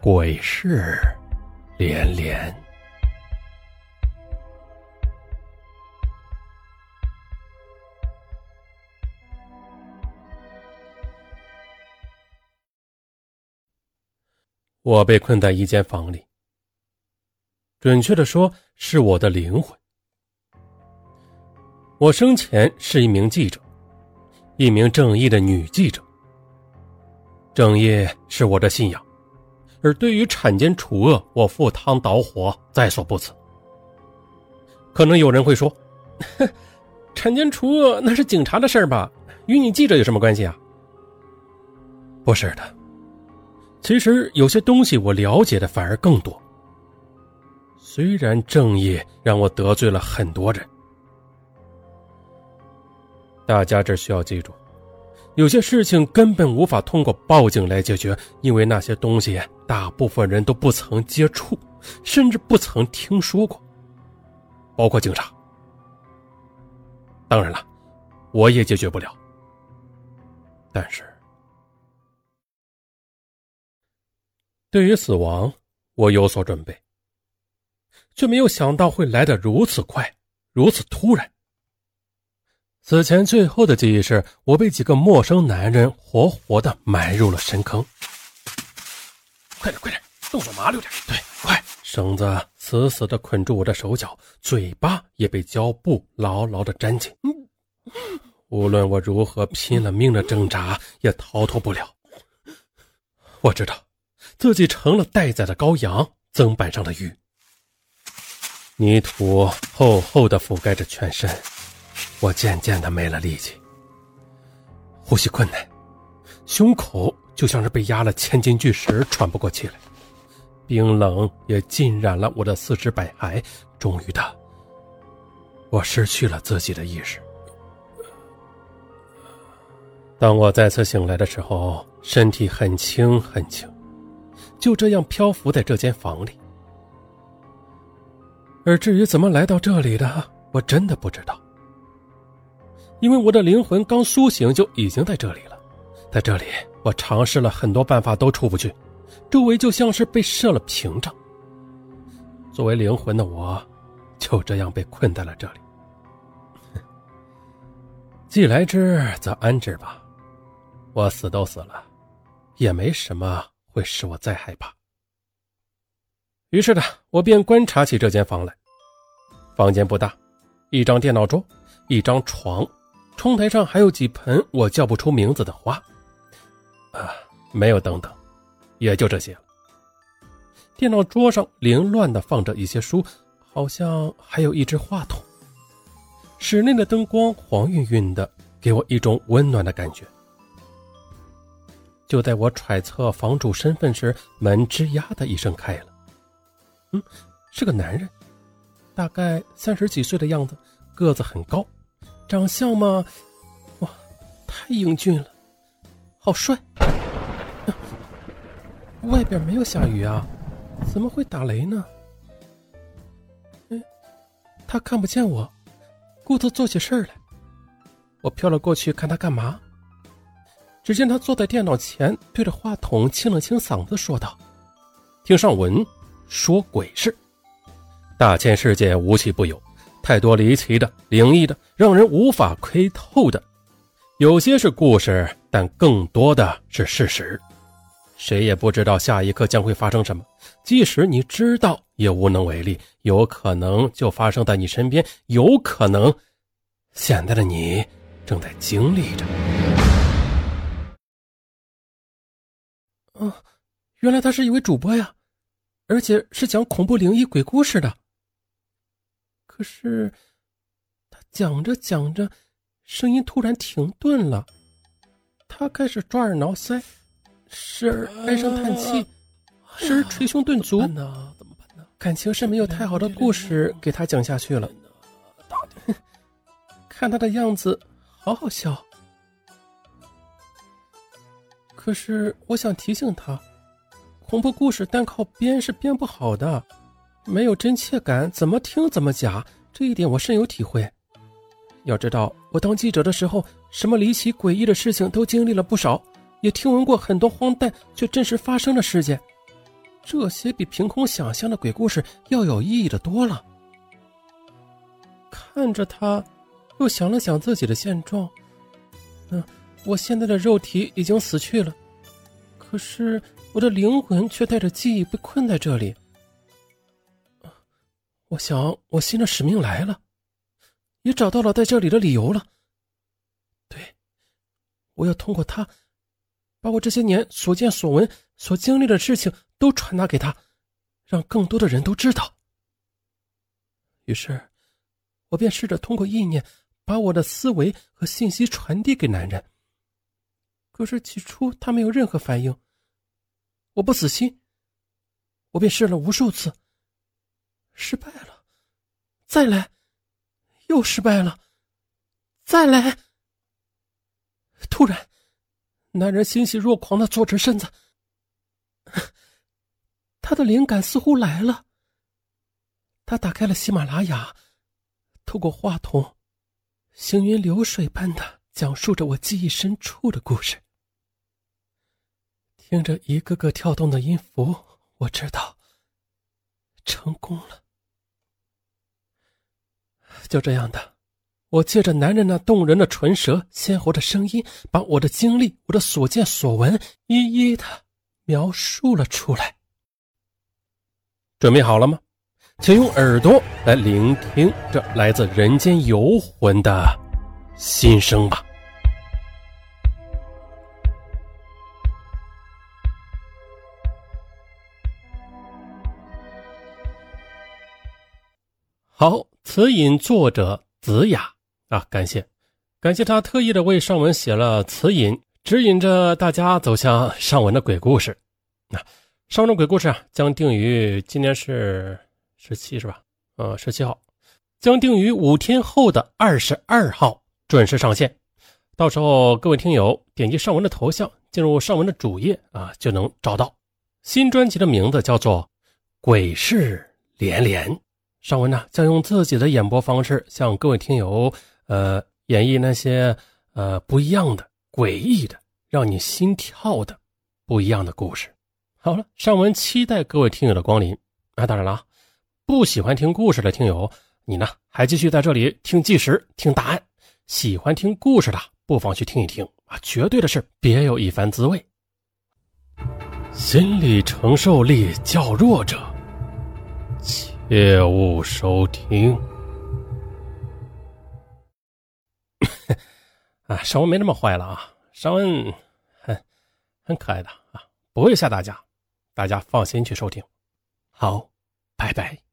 鬼事连连。我被困在一间房里，准确的说，是我的灵魂。我生前是一名记者，一名正义的女记者。正义是我的信仰，而对于铲奸除恶，我赴汤蹈火在所不辞。可能有人会说：“ 铲奸除恶那是警察的事儿吧？与你记者有什么关系啊？”不是的，其实有些东西我了解的反而更多。虽然正义让我得罪了很多人。大家这需要记住，有些事情根本无法通过报警来解决，因为那些东西大部分人都不曾接触，甚至不曾听说过，包括警察。当然了，我也解决不了。但是，对于死亡，我有所准备，却没有想到会来得如此快，如此突然。死前最后的记忆是我被几个陌生男人活活的埋入了深坑。快点，快点，动作麻溜点。对，快！绳子死死的捆住我的手脚，嘴巴也被胶布牢牢的粘紧。无论我如何拼了命的挣扎，也逃脱不了。我知道，自己成了待宰的羔羊，砧板上的鱼。泥土厚厚的覆盖着全身。我渐渐的没了力气，呼吸困难，胸口就像是被压了千斤巨石，喘不过气来，冰冷也浸染了我的四肢百骸。终于的，我失去了自己的意识。当我再次醒来的时候，身体很轻很轻，就这样漂浮在这间房里。而至于怎么来到这里的，我真的不知道。因为我的灵魂刚苏醒就已经在这里了，在这里我尝试了很多办法都出不去，周围就像是被设了屏障。作为灵魂的我，就这样被困在了这里。既来之则安之吧，我死都死了，也没什么会使我再害怕。于是呢，我便观察起这间房来。房间不大，一张电脑桌，一张床。窗台上还有几盆我叫不出名字的花，啊，没有等等，也就这些了。电脑桌上凌乱的放着一些书，好像还有一只话筒。室内的灯光黄晕晕的，给我一种温暖的感觉。就在我揣测房主身份时，门吱呀的一声开了。嗯，是个男人，大概三十几岁的样子，个子很高。长相嘛，哇，太英俊了，好帅！外边没有下雨啊，怎么会打雷呢？哎，他看不见我，故作做起事来。我飘了过去，看他干嘛？只见他坐在电脑前，对着话筒清了清嗓子，说道：“听上文说鬼事，大千世界无奇不有。”太多离奇的、灵异的，让人无法窥透的，有些是故事，但更多的是事实。谁也不知道下一刻将会发生什么，即使你知道，也无能为力。有可能就发生在你身边，有可能现在的你正在经历着。哦，原来他是一位主播呀，而且是讲恐怖灵异鬼故事的。可是，他讲着讲着，声音突然停顿了。他开始抓耳挠腮，时而唉声叹气，时而捶胸顿足。怎么办呢？感情是没有太好的故事给他讲下去了。看他的样子，好好笑。可是，我想提醒他，恐怖故事单靠编是编不好的。没有真切感，怎么听怎么假，这一点我深有体会。要知道，我当记者的时候，什么离奇诡异的事情都经历了不少，也听闻过很多荒诞却真实发生的事件。这些比凭空想象的鬼故事要有意义的多了。看着他，又想了想自己的现状。嗯，我现在的肉体已经死去了，可是我的灵魂却带着记忆被困在这里。我想，我新的使命来了，也找到了在这里的理由了。对，我要通过他，把我这些年所见所闻、所经历的事情都传达给他，让更多的人都知道。于是，我便试着通过意念，把我的思维和信息传递给男人。可是起初他没有任何反应。我不死心，我便试了无数次。失败了，再来，又失败了，再来。突然，男人欣喜若狂的坐直身子，他的灵感似乎来了。他打开了喜马拉雅，透过话筒，行云流水般的讲述着我记忆深处的故事。听着一个个跳动的音符，我知道，成功了。就这样的，我借着男人那动人的唇舌、鲜活的声音，把我的经历、我的所见所闻一一的描述了出来。准备好了吗？请用耳朵来聆听这来自人间游魂的心声吧。好。词引作者子雅啊，感谢，感谢他特意的为上文写了词引，指引着大家走向上文的鬼故事。那上文的鬼故事啊，将定于今天是十七是吧？呃，十七号，将定于五天后的二十二号准时上线。到时候各位听友点击上文的头像，进入上文的主页啊，就能找到新专辑的名字，叫做《鬼事连连》。尚文呢，将用自己的演播方式向各位听友，呃，演绎那些呃不一样的、诡异的、让你心跳的不一样的故事。好了，尚文期待各位听友的光临。啊，当然了，不喜欢听故事的听友，你呢还继续在这里听计时、听答案。喜欢听故事的，不妨去听一听啊，绝对的是别有一番滋味。心理承受力较弱者。切勿收听。啊，尚文没那么坏了啊，尚文很很可爱的啊，不会吓大家，大家放心去收听。好，拜拜。